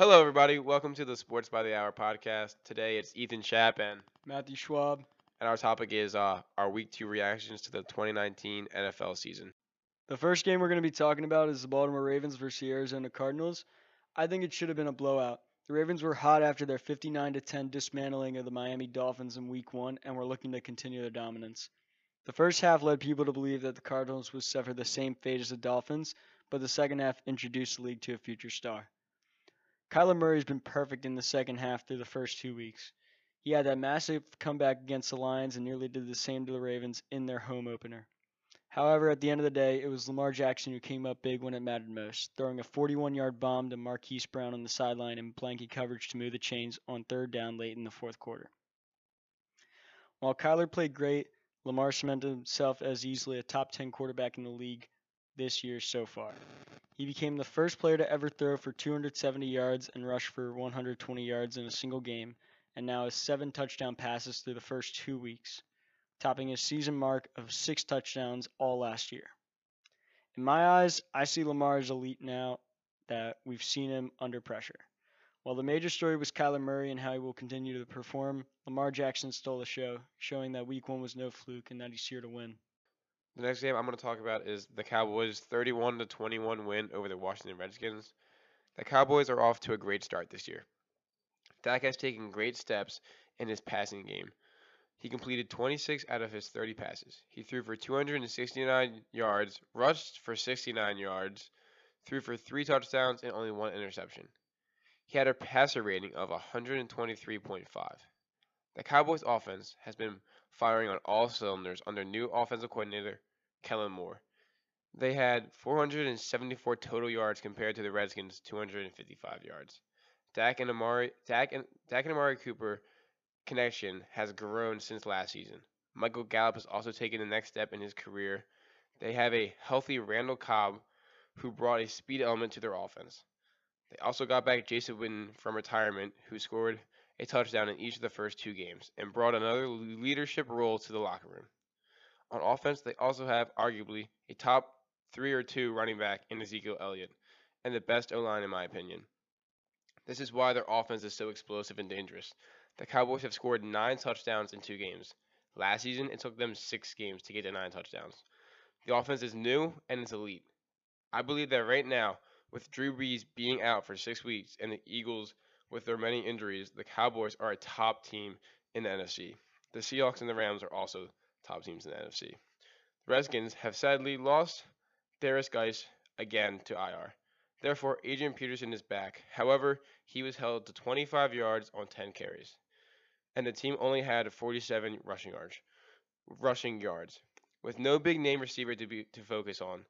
Hello, everybody. Welcome to the Sports by the Hour podcast. Today it's Ethan Schapp, and, Matthew Schwab. and our topic is uh, our week two reactions to the 2019 NFL season. The first game we're going to be talking about is the Baltimore Ravens versus the Arizona Cardinals. I think it should have been a blowout. The Ravens were hot after their 59 10 dismantling of the Miami Dolphins in week 1 and were looking to continue their dominance. The first half led people to believe that the Cardinals would suffer the same fate as the Dolphins, but the second half introduced the league to a future star. Kyler Murray's been perfect in the second half through the first 2 weeks. He had that massive comeback against the Lions and nearly did the same to the Ravens in their home opener. However, at the end of the day, it was Lamar Jackson who came up big when it mattered most, throwing a 41 yard bomb to Marquise Brown on the sideline in blanket coverage to move the chains on third down late in the fourth quarter. While Kyler played great, Lamar cemented himself as easily a top 10 quarterback in the league this year so far. He became the first player to ever throw for 270 yards and rush for 120 yards in a single game, and now has seven touchdown passes through the first two weeks topping his season mark of six touchdowns all last year. In my eyes, I see Lamar as elite now that we've seen him under pressure. While the major story was Kyler Murray and how he will continue to perform, Lamar Jackson stole the show, showing that week one was no fluke and that he's here to win. The next game I'm going to talk about is the Cowboys' 31 to 21 win over the Washington Redskins. The Cowboys are off to a great start this year. Dak has taken great steps in his passing game. He completed 26 out of his 30 passes. He threw for 269 yards, rushed for 69 yards, threw for three touchdowns, and only one interception. He had a passer rating of 123.5. The Cowboys' offense has been firing on all cylinders under new offensive coordinator Kellen Moore. They had 474 total yards compared to the Redskins' 255 yards. Dak and Amari, Dak and, Dak and Amari Cooper connection has grown since last season. Michael Gallup has also taken the next step in his career. They have a healthy Randall Cobb who brought a speed element to their offense. They also got back Jason Witten from retirement, who scored a touchdown in each of the first two games and brought another leadership role to the locker room. On offense, they also have arguably a top three or two running back in Ezekiel Elliott and the best O line, in my opinion. This is why their offense is so explosive and dangerous. The Cowboys have scored nine touchdowns in two games. Last season, it took them six games to get to nine touchdowns. The offense is new and it's elite. I believe that right now, with Drew Brees being out for six weeks and the Eagles with their many injuries, the Cowboys are a top team in the NFC. The Seahawks and the Rams are also top teams in the NFC. The Redskins have sadly lost Derrius Guice again to IR. Therefore, Adrian Peterson is back. However, he was held to 25 yards on 10 carries and the team only had 47 rushing yards. Rushing yards. With no big name receiver to be to focus on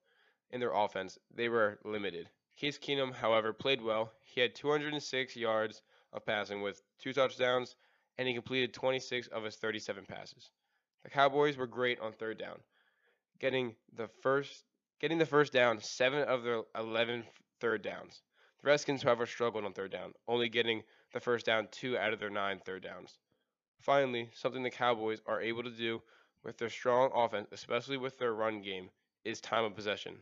in their offense, they were limited. Case Keenum, however, played well. He had 206 yards of passing with two touchdowns, and he completed 26 of his 37 passes. The Cowboys were great on third down, getting the first getting the first down seven of their 11 third downs. The Redskins, however, struggled on third down, only getting the first down two out of their nine third downs. Finally, something the Cowboys are able to do with their strong offense, especially with their run game, is time of possession.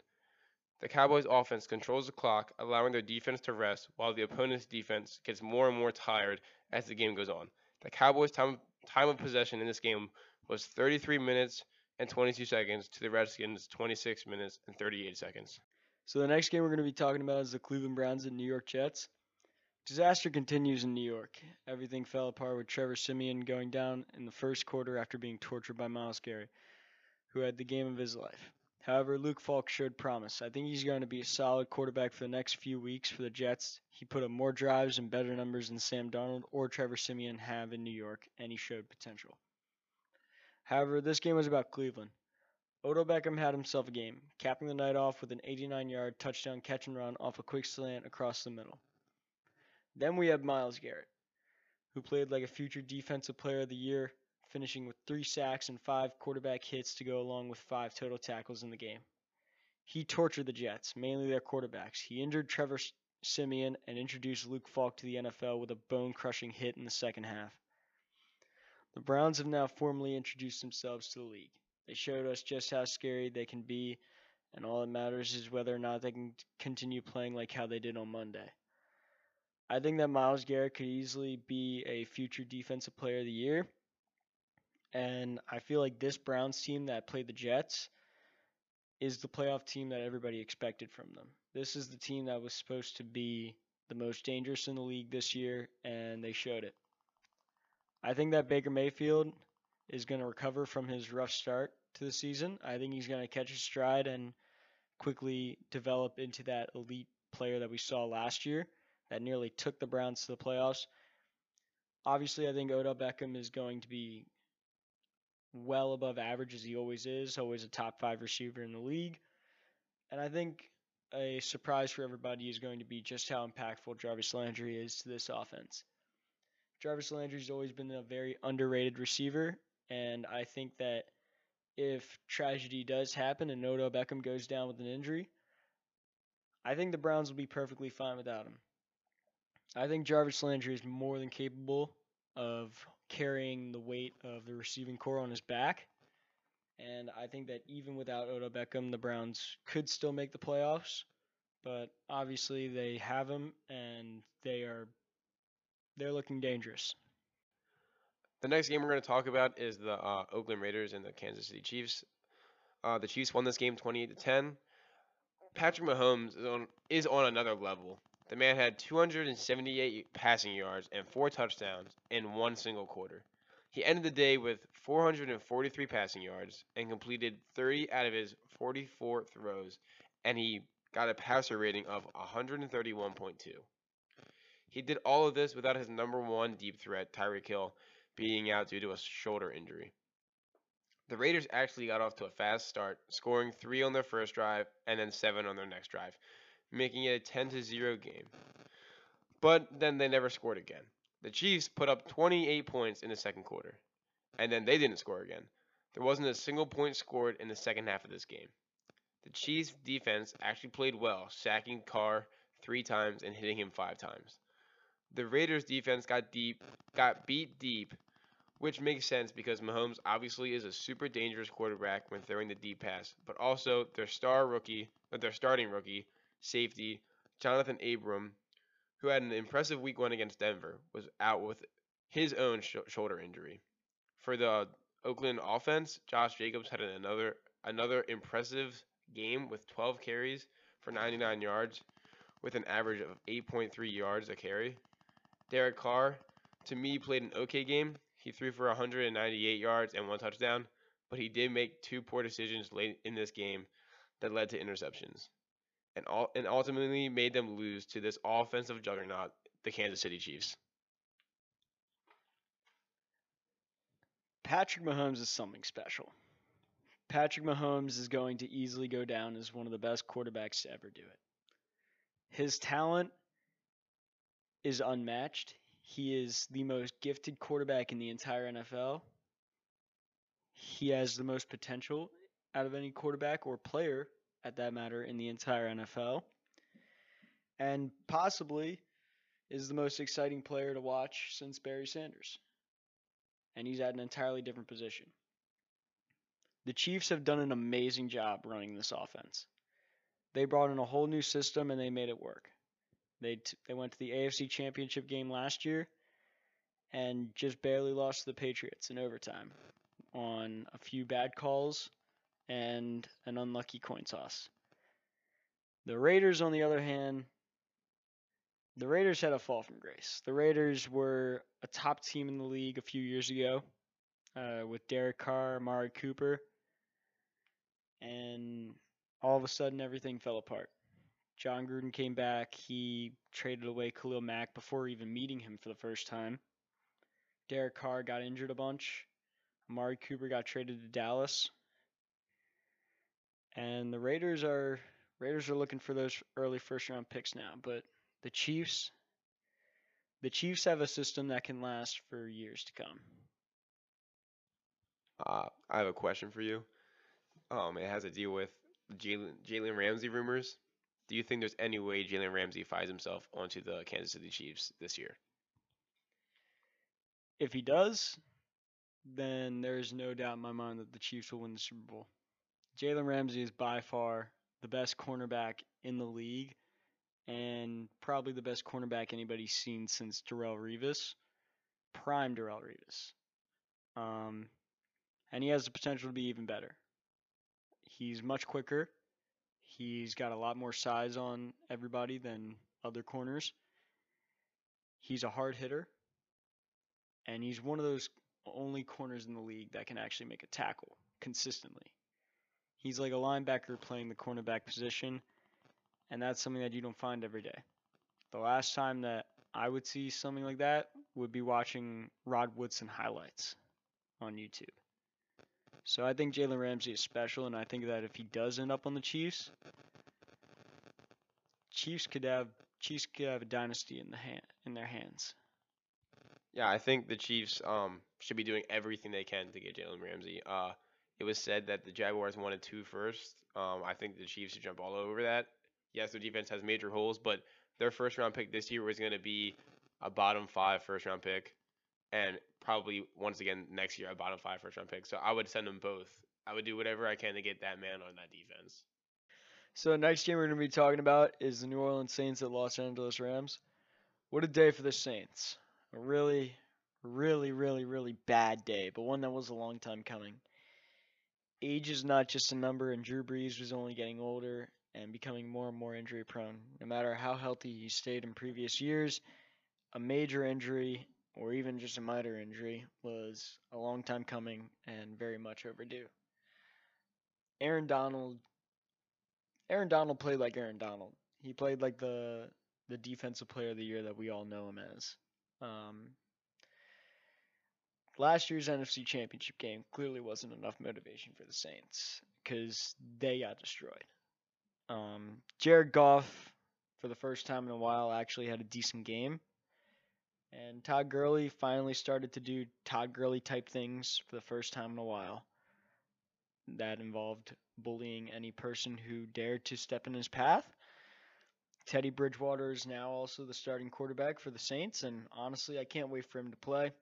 The Cowboys' offense controls the clock, allowing their defense to rest, while the opponent's defense gets more and more tired as the game goes on. The Cowboys' time, time of possession in this game was 33 minutes and 22 seconds to the Redskins' 26 minutes and 38 seconds. So the next game we're going to be talking about is the Cleveland Browns and New York Jets. Disaster continues in New York. Everything fell apart with Trevor Siemian going down in the first quarter after being tortured by Myles Garrett, who had the game of his life. However, Luke Falk showed promise. I think he's going to be a solid quarterback for the next few weeks for the Jets. He put up more drives and better numbers than Sam Darnold or Trevor Siemian have in New York, and he showed potential. However, this game was about Cleveland. Odell Beckham had himself a game, capping the night off with an 89 yard touchdown catch and run off a quick slant across the middle. Then we have Myles Garrett, who played like a future defensive player of the year, finishing with three sacks and five quarterback hits to go along with five total tackles in the game. He tortured the Jets, mainly their quarterbacks. He injured Trevor Siemian and introduced Luke Falk to the NFL with a bone crushing hit in the second half. The Browns have now formally introduced themselves to the league. They showed us just how scary they can be, and all that matters is whether or not they can continue playing like how they did on Monday. I think that Myles Garrett could easily be a future defensive player of the year. And I feel like this Browns team that played the Jets is the playoff team that everybody expected from them. This is the team that was supposed to be the most dangerous in the league this year, and they showed it. I think that Baker Mayfield is going to recover from his rough start to the season. I think he's going to catch his stride and quickly develop into that elite player that we saw last year that nearly took the Browns to the playoffs. Obviously, I think Odell Beckham is going to be well above average as he always is, always a top five receiver in the league. And I think a surprise for everybody is going to be just how impactful Jarvis Landry is to this offense. Jarvis Landry's always been a very underrated receiver, and I think that if tragedy does happen and Odell Beckham goes down with an injury, I think the Browns will be perfectly fine without him. I think Jarvis Landry is more than capable of carrying the weight of the receiving core on his back. And I think that even without Odell Beckham, the Browns could still make the playoffs. But obviously they have him and they are they're looking dangerous. The next game we're going to talk about is the uh, Oakland Raiders and the Kansas City Chiefs. Uh, the Chiefs won this game 28 to 10. Patrick Mahomes is on, is on another level. The man had 278 passing yards and four touchdowns in one single quarter. He ended the day with 443 passing yards and completed 30 out of his 44 throws, and he got a passer rating of 131.2. He did all of this without his number one deep threat, Tyreek Hill, being out due to a shoulder injury. The Raiders actually got off to a fast start, scoring three on their first drive and then seven on their next drive, making it a 10 to 0 game. But then they never scored again. The Chiefs put up 28 points in the second quarter, and then they didn't score again. There wasn't a single point scored in the second half of this game. The Chiefs defense actually played well, sacking Carr three times and hitting him five times. The Raiders defense got deep, got beat deep, which makes sense because Mahomes obviously is a super dangerous quarterback when throwing the deep pass, but also their star rookie, uh, their starting rookie, safety, Johnathan Abram, who had an impressive week one against Denver, was out with his own sh- shoulder injury. For the Oakland offense, Josh Jacobs had another another impressive game with 12 carries for 99 yards, with an average of 8.3 yards a carry. Derek Carr, to me, played an okay game. He threw for 198 yards and one touchdown, but he did make two poor decisions late in this game that led to interceptions and, all, and ultimately made them lose to this offensive juggernaut, the Kansas City Chiefs. Patrick Mahomes is something special. Patrick Mahomes is going to easily go down as one of the best quarterbacks to ever do it. His talent is unmatched. He is the most gifted quarterback in the entire NFL. He has the most potential out of any quarterback or player at that matter, in the entire NFL. And possibly is the most exciting player to watch since Barry Sanders. And he's at an entirely different position. The Chiefs have done an amazing job running this offense. They brought in a whole new system and they made it work. They t- they went to the AFC Championship game last year and just barely lost to the Patriots in overtime on a few bad calls and an unlucky coin toss. The Raiders, on the other hand, the Raiders had a fall from grace. The Raiders were a top team in the league a few years ago uh, with Derek Carr, Amari Cooper, and all of a sudden everything fell apart. Jon Gruden came back. He traded away Khalil Mack before even meeting him for the first time. Derek Carr got injured a bunch. Amari Cooper got traded to Dallas. And the Raiders are Raiders are looking for those early first round picks now, but the Chiefs the Chiefs have a system that can last for years to come. Uh, I have a question for you. Um, it has to deal with Jalen Ramsey rumors. Do you think there's any way Jalen Ramsey finds himself onto the Kansas City Chiefs this year? If he does, then there's no doubt in my mind that the Chiefs will win the Super Bowl. Jalen Ramsey is by far the best cornerback in the league, and probably the best cornerback anybody's seen since Darrelle Revis, prime Darrelle Revis. Um, and he has the potential to be even better. He's much quicker. He's got a lot more size on everybody than other corners. He's a hard hitter, and he's one of those only corners in the league that can actually make a tackle consistently. He's like a linebacker playing the cornerback position, and that's something that you don't find every day. The last time that I would see something like that would be watching Rod Woodson highlights on YouTube. So I think Jalen Ramsey is special, and I think that if he does end up on the Chiefs, Chiefs could have Chiefs could have a dynasty in the hand in their hands. Yeah, I think the Chiefs um should be doing everything they can to get Jalen Ramsey. Uh, it was said that the Jaguars wanted two first. Um, I think the Chiefs should jump all over that. Yes, their defense has major holes, but their first round pick this year was going to be a bottom five first round pick, and probably once again next year a bottom five first round pick. So I would send them both. I would do whatever I can to get that man on that defense. So the next game we're going to be talking about is the New Orleans Saints at Los Angeles Rams. What a day for the Saints. A really, really, really, really bad day, but one that was a long time coming. Age is not just a number, and Drew Brees was only getting older and becoming more and more injury prone. No matter how healthy he stayed in previous years, a major injury or even just a minor injury was a long time coming and very much overdue. Aaron Donald Aaron Donald played like Aaron Donald. He played like the the defensive player of the year that we all know him as. Um, last year's NFC Championship game clearly wasn't enough motivation for the Saints because they got destroyed. Um, Jared Goff, for the first time in a while, actually had a decent game. And Todd Gurley finally started to do Todd Gurley type things for the first time in a while. That involved bullying any person who dared to step in his path. Teddy Bridgewater is now also the starting quarterback for the Saints, and honestly, I can't wait for him to play.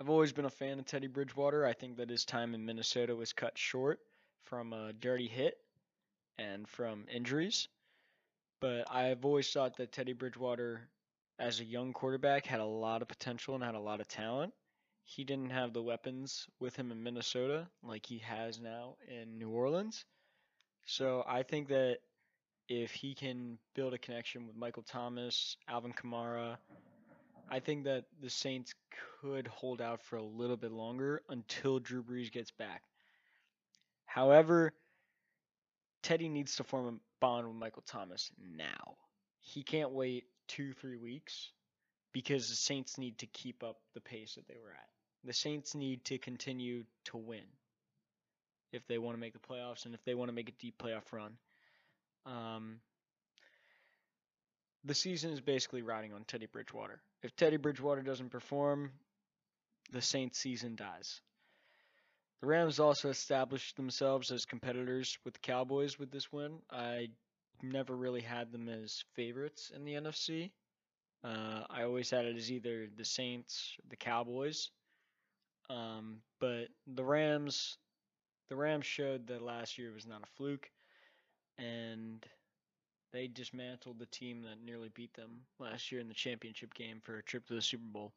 I've always been a fan of Teddy Bridgewater. I think that his time in Minnesota was cut short from a dirty hit and from injuries. But I've always thought that Teddy Bridgewater, as a young quarterback, had a lot of potential and had a lot of talent. He didn't have the weapons with him in Minnesota like he has now in New Orleans. So I think that if he can build a connection with Michael Thomas, Alvin Kamara, I think that the Saints could hold out for a little bit longer until Drew Brees gets back. However, Teddy needs to form a bond with Michael Thomas now. He can't wait two, three weeks because the Saints need to keep up the pace that they were at. The Saints need to continue to win if they want to make the playoffs and if they want to make a deep playoff run. Um, the season is basically riding on Teddy Bridgewater. If Teddy Bridgewater doesn't perform, the Saints season dies. The Rams also established themselves as competitors with the Cowboys with this win. I never really had them as favorites in the NFC. Uh, I always had it as either the Saints, the Cowboys. Um, but the Rams, the Rams showed that last year was not a fluke, and they dismantled the team that nearly beat them last year in the championship game for a trip to the Super Bowl.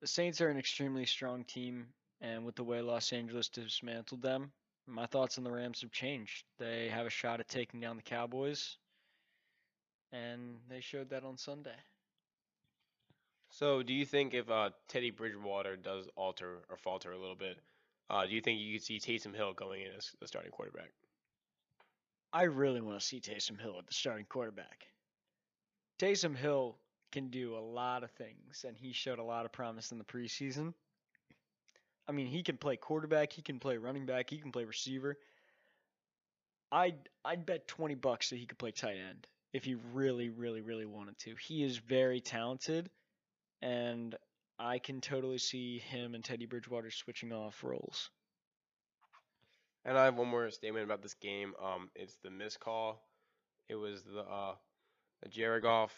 The Saints are an extremely strong team, and with the way Los Angeles dismantled them, my thoughts on the Rams have changed. They have a shot at taking down the Cowboys, and they showed that on Sunday. So, do you think if uh, Teddy Bridgewater does alter or falter a little bit, uh, do you think you could see Taysom Hill going in as the starting quarterback? I really want to see Taysom Hill at the starting quarterback. Taysom Hill can do a lot of things, and he showed a lot of promise in the preseason. I mean, he can play quarterback, he can play running back, he can play receiver. I'd I'd bet twenty bucks that he could play tight end if he really, really, really wanted to. He is very talented, and I can totally see him and Teddy Bridgewater switching off roles. And I have one more statement about this game. Um, it's the missed call. It was the uh, the Jared Goff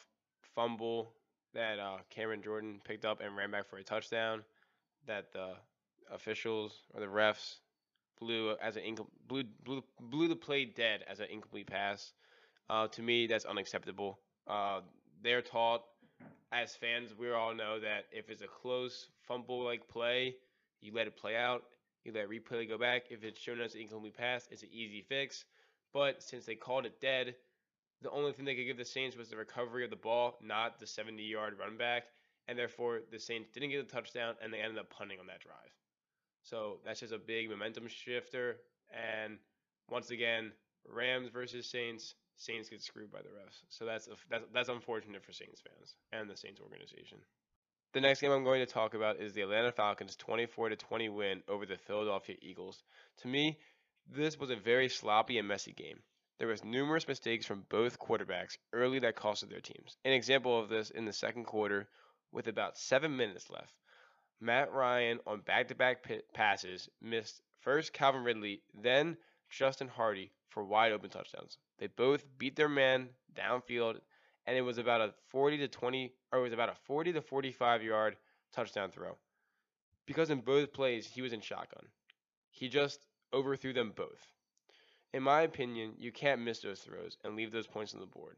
fumble that uh, Cameron Jordan picked up and ran back for a touchdown. That the officials or the refs blew as an incom- blew, blew blew the play dead as an incomplete pass. Uh, to me, that's unacceptable. Uh, they're taught, as fans, we all know that if it's a close fumble-like play, you let it play out. You let replay go back. If it's shown as an incomplete pass, it's an easy fix. But since they called it dead, the only thing they could give the Saints was the recovery of the ball, not the 70-yard run back, and therefore the Saints didn't get a touchdown, and they ended up punting on that drive. So that's just a big momentum shifter. And once again, Rams versus Saints. Saints get screwed by the refs. So that's that's that's unfortunate for Saints fans and the Saints organization. The next game I'm going to talk about is the Atlanta Falcons 24 to 20 win over the Philadelphia Eagles. To me, this was a very sloppy and messy game. There was numerous mistakes from both quarterbacks early that costed their teams. An example of this in the second quarter with about 7 minutes left. Matt Ryan on back-to-back passes missed first Calvin Ridley, then Justin Hardy for wide open touchdowns. They both beat their man downfield and it was about a 40 to 20 or it was about a 40 to 45 yard touchdown throw. Because in both plays he was in shotgun. He just overthrew them both. In my opinion, you can't miss those throws and leave those points on the board.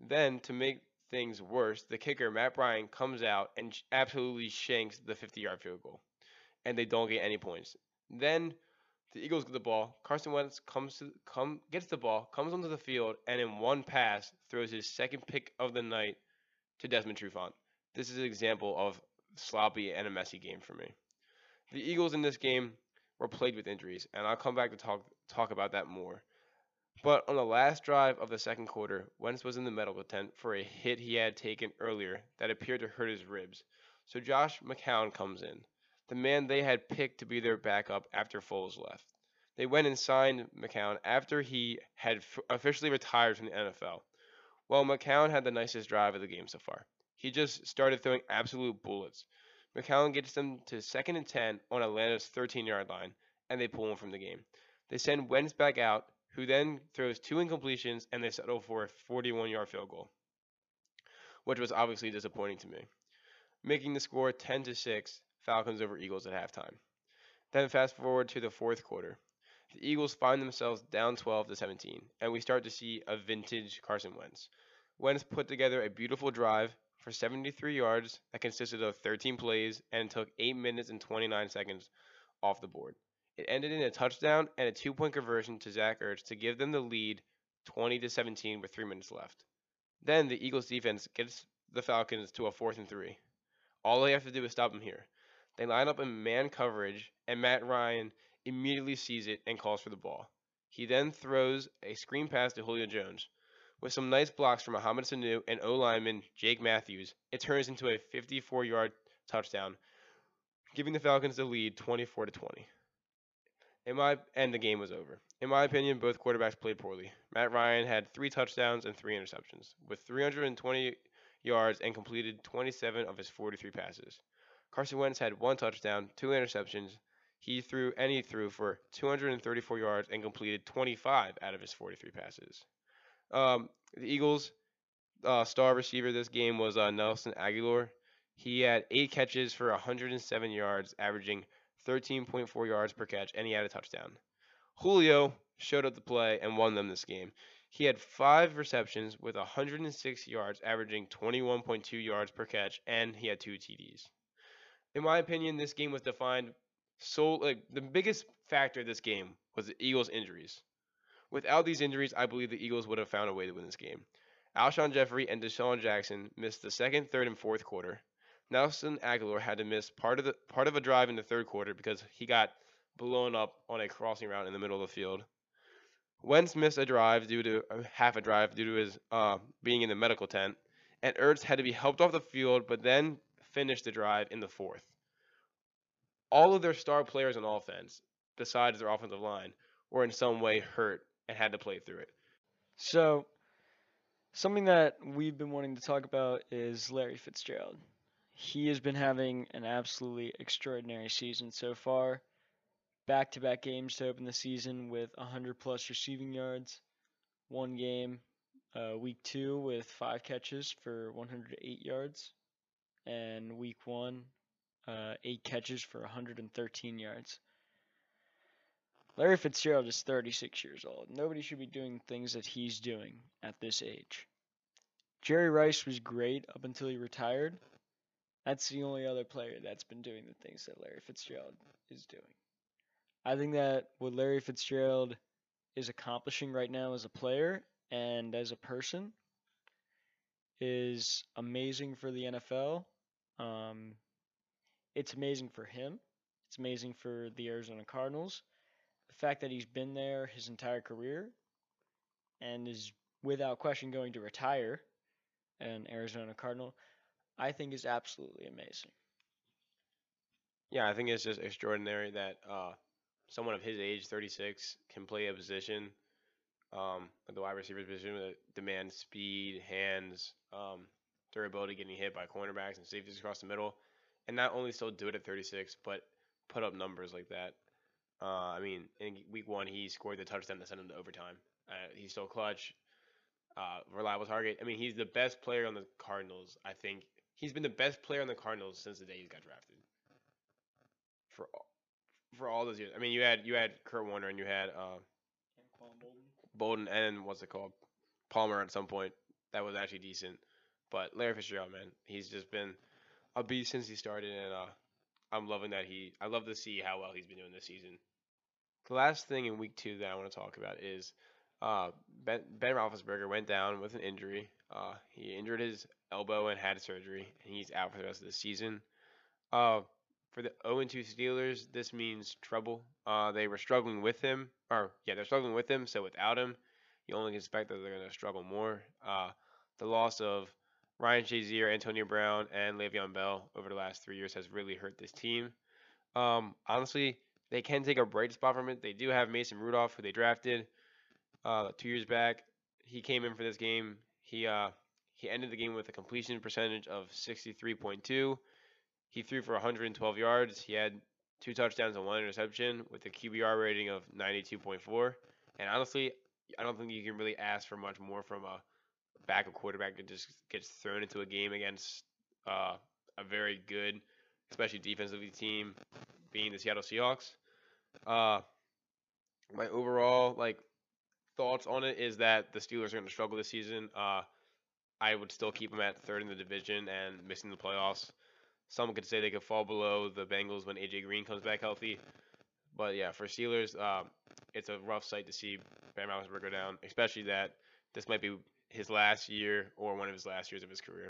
Then to make things worse, the kicker Matt Bryant comes out and absolutely shanks the 50-yard field goal, and they don't get any points. Then the Eagles get the ball. Carson Wentz comes to come gets the ball, comes onto the field, and in one pass throws his second pick of the night to Desmond Trufant. This is an example of sloppy and a messy game for me. The Eagles in this game were played with injuries, and I'll come back to talk talk about that more. But on the last drive of the second quarter, Wentz was in the medical tent for a hit he had taken earlier that appeared to hurt his ribs. So Josh McCown comes in the man they had picked to be their backup after Foles left. They went and signed McCown after he had f- officially retired from the NFL. Well, McCown had the nicest drive of the game so far. He just started throwing absolute bullets. McCown gets them to second and 10 on Atlanta's 13 yard line, and they pull him from the game. They send Wentz back out, who then throws two incompletions, and they settle for a 41 yard field goal, which was obviously disappointing to me. Making the score 10 to 6, Falcons over Eagles at halftime. Then fast forward to the fourth quarter. The Eagles find themselves down 12 to 17, and we start to see a vintage Carson Wentz. Wentz put together a beautiful drive for 73 yards that consisted of 13 plays and took 8 minutes and 29 seconds off the board. It ended in a touchdown and a two-point conversion to Zach Ertz to give them the lead 20 to 17 with 3 minutes left. Then the Eagles defense gets the Falcons to a 4th and 3. All they have to do is stop them here. They line up in man coverage, and Matt Ryan immediately sees it and calls for the ball. He then throws a screen pass to Julio Jones. With some nice blocks from Mohamed Sanu and O lineman Jake Matthews, it turns into a 54 yard touchdown, giving the Falcons the lead 24 to 20. In my and the game was over. In my opinion, both quarterbacks played poorly. Matt Ryan had three touchdowns and three interceptions, with 320 yards and completed 27 of his 43 passes. Carson Wentz had one touchdown, two interceptions. He threw and he threw for 234 yards and completed 25 out of his 43 passes. Um, the Eagles' uh, star receiver this game was uh, Nelson Agholor. He had eight catches for 107 yards, averaging 13.4 yards per catch, and he had a touchdown. Julio showed up to play and won them this game. He had five receptions with 106 yards, averaging 21.2 yards per catch, and he had two TDs in my opinion, this game was defined so like the biggest factor of this game was the Eagles' injuries. Without these injuries, I believe the Eagles would have found a way to win this game. Alshon Jeffery and DeSean Jackson missed the second, third, and fourth quarter. Nelson Agholor had to miss part of the part of a drive in the third quarter because he got blown up on a crossing route in the middle of the field. Wentz missed a drive due to uh, half a drive due to his uh, being in the medical tent, and Ertz had to be helped off the field, but then finished the drive in the fourth. All of their star players on offense, besides their offensive line, were in some way hurt and had to play through it. So, something that we've been wanting to talk about is Larry Fitzgerald. He has been having an absolutely extraordinary season so far. Back to back games to open the season with 100 plus receiving yards. One game, uh, week two, with five catches for 108 yards and week one, uh, eight catches for 113 yards. Larry Fitzgerald is 36 years old. Nobody should be doing things that he's doing at this age. Jerry Rice was great up until he retired. That's the only other player that's been doing the things that Larry Fitzgerald is doing. I think that what Larry Fitzgerald is accomplishing right now as a player and as a person is amazing for the NFL. Um, it's amazing for him. It's amazing for the Arizona Cardinals. The fact that he's been there his entire career and is without question going to retire an Arizona Cardinal, I think is absolutely amazing. Yeah, I think it's just extraordinary that uh, someone of his age, 36, can play a position, um, the wide receiver position that demands speed, hands, um, durability, getting hit by cornerbacks and safeties across the middle, and not only still do it at 36, but put up numbers like that. Uh, I mean, in week one, he scored the touchdown that sent him to overtime. Uh, he's still clutch, uh, reliable target. I mean, he's the best player on the Cardinals. I think he's been the best player on the Cardinals since the day he got drafted. For all, for all those years, I mean, you had you had Kurt Warner and you had uh, Boldin and what's it called, Palmer at some point. That was actually decent, but Larry Fitzgerald, man, he's just been a beast since he started, and uh, I'm loving that he. I love to see how well he's been doing this season. The last thing in week two that I want to talk about is uh, Ben, ben Roethlisberger went down with an injury. Uh, he injured his elbow and had surgery, and he's out for the rest of the season. Uh, for the 0-2 Steelers, this means trouble. Uh, they were struggling with him, or yeah, they're struggling with him. So without him, you only expect that they're going to struggle more. Uh, the loss of Ryan Shazier, Antonio Brown, and Le'Veon Bell over the last three years has really hurt this team. Um, honestly, they can take a bright spot from it. They do have Mason Rudolph, who they drafted uh, two years back. He came in for this game. He uh, he ended the game with a completion percentage of 63.2. He threw for 112 yards. He had two touchdowns and one interception with a QBR rating of 92.4. And honestly, I don't think you can really ask for much more from a backup quarterback that just gets thrown into a game against uh, a very good, especially defensively team, being the Seattle Seahawks. Uh, my overall like thoughts on it is that the Steelers are going to struggle this season. Uh, I would still keep them at third in the division and missing the playoffs. Some could say they could fall below the Bengals when AJ Green comes back healthy. But yeah, for Steelers, uh, it's a rough sight to see Ben Roethlisberger go down, especially that this might be his last year or one of his last years of his career.